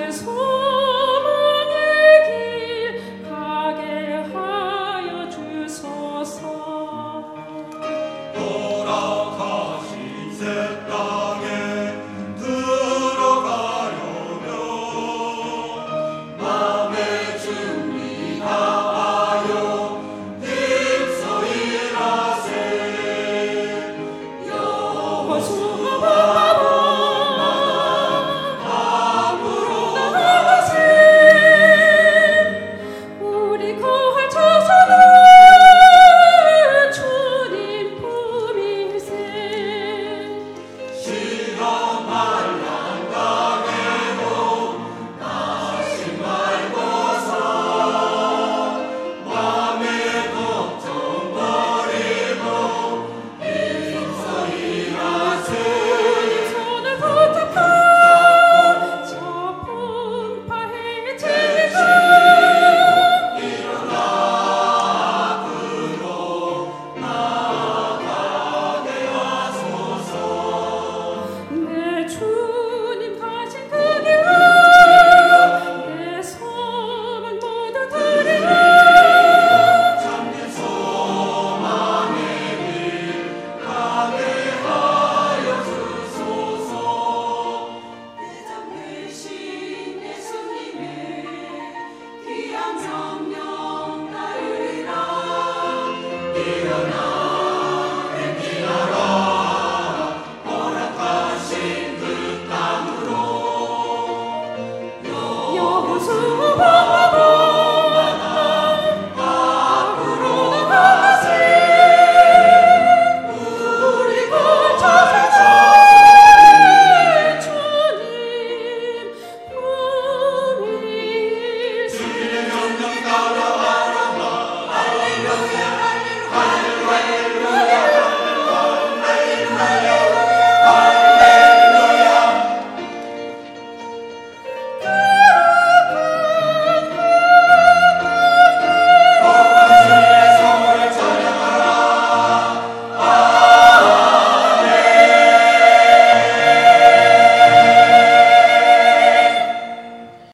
This whole.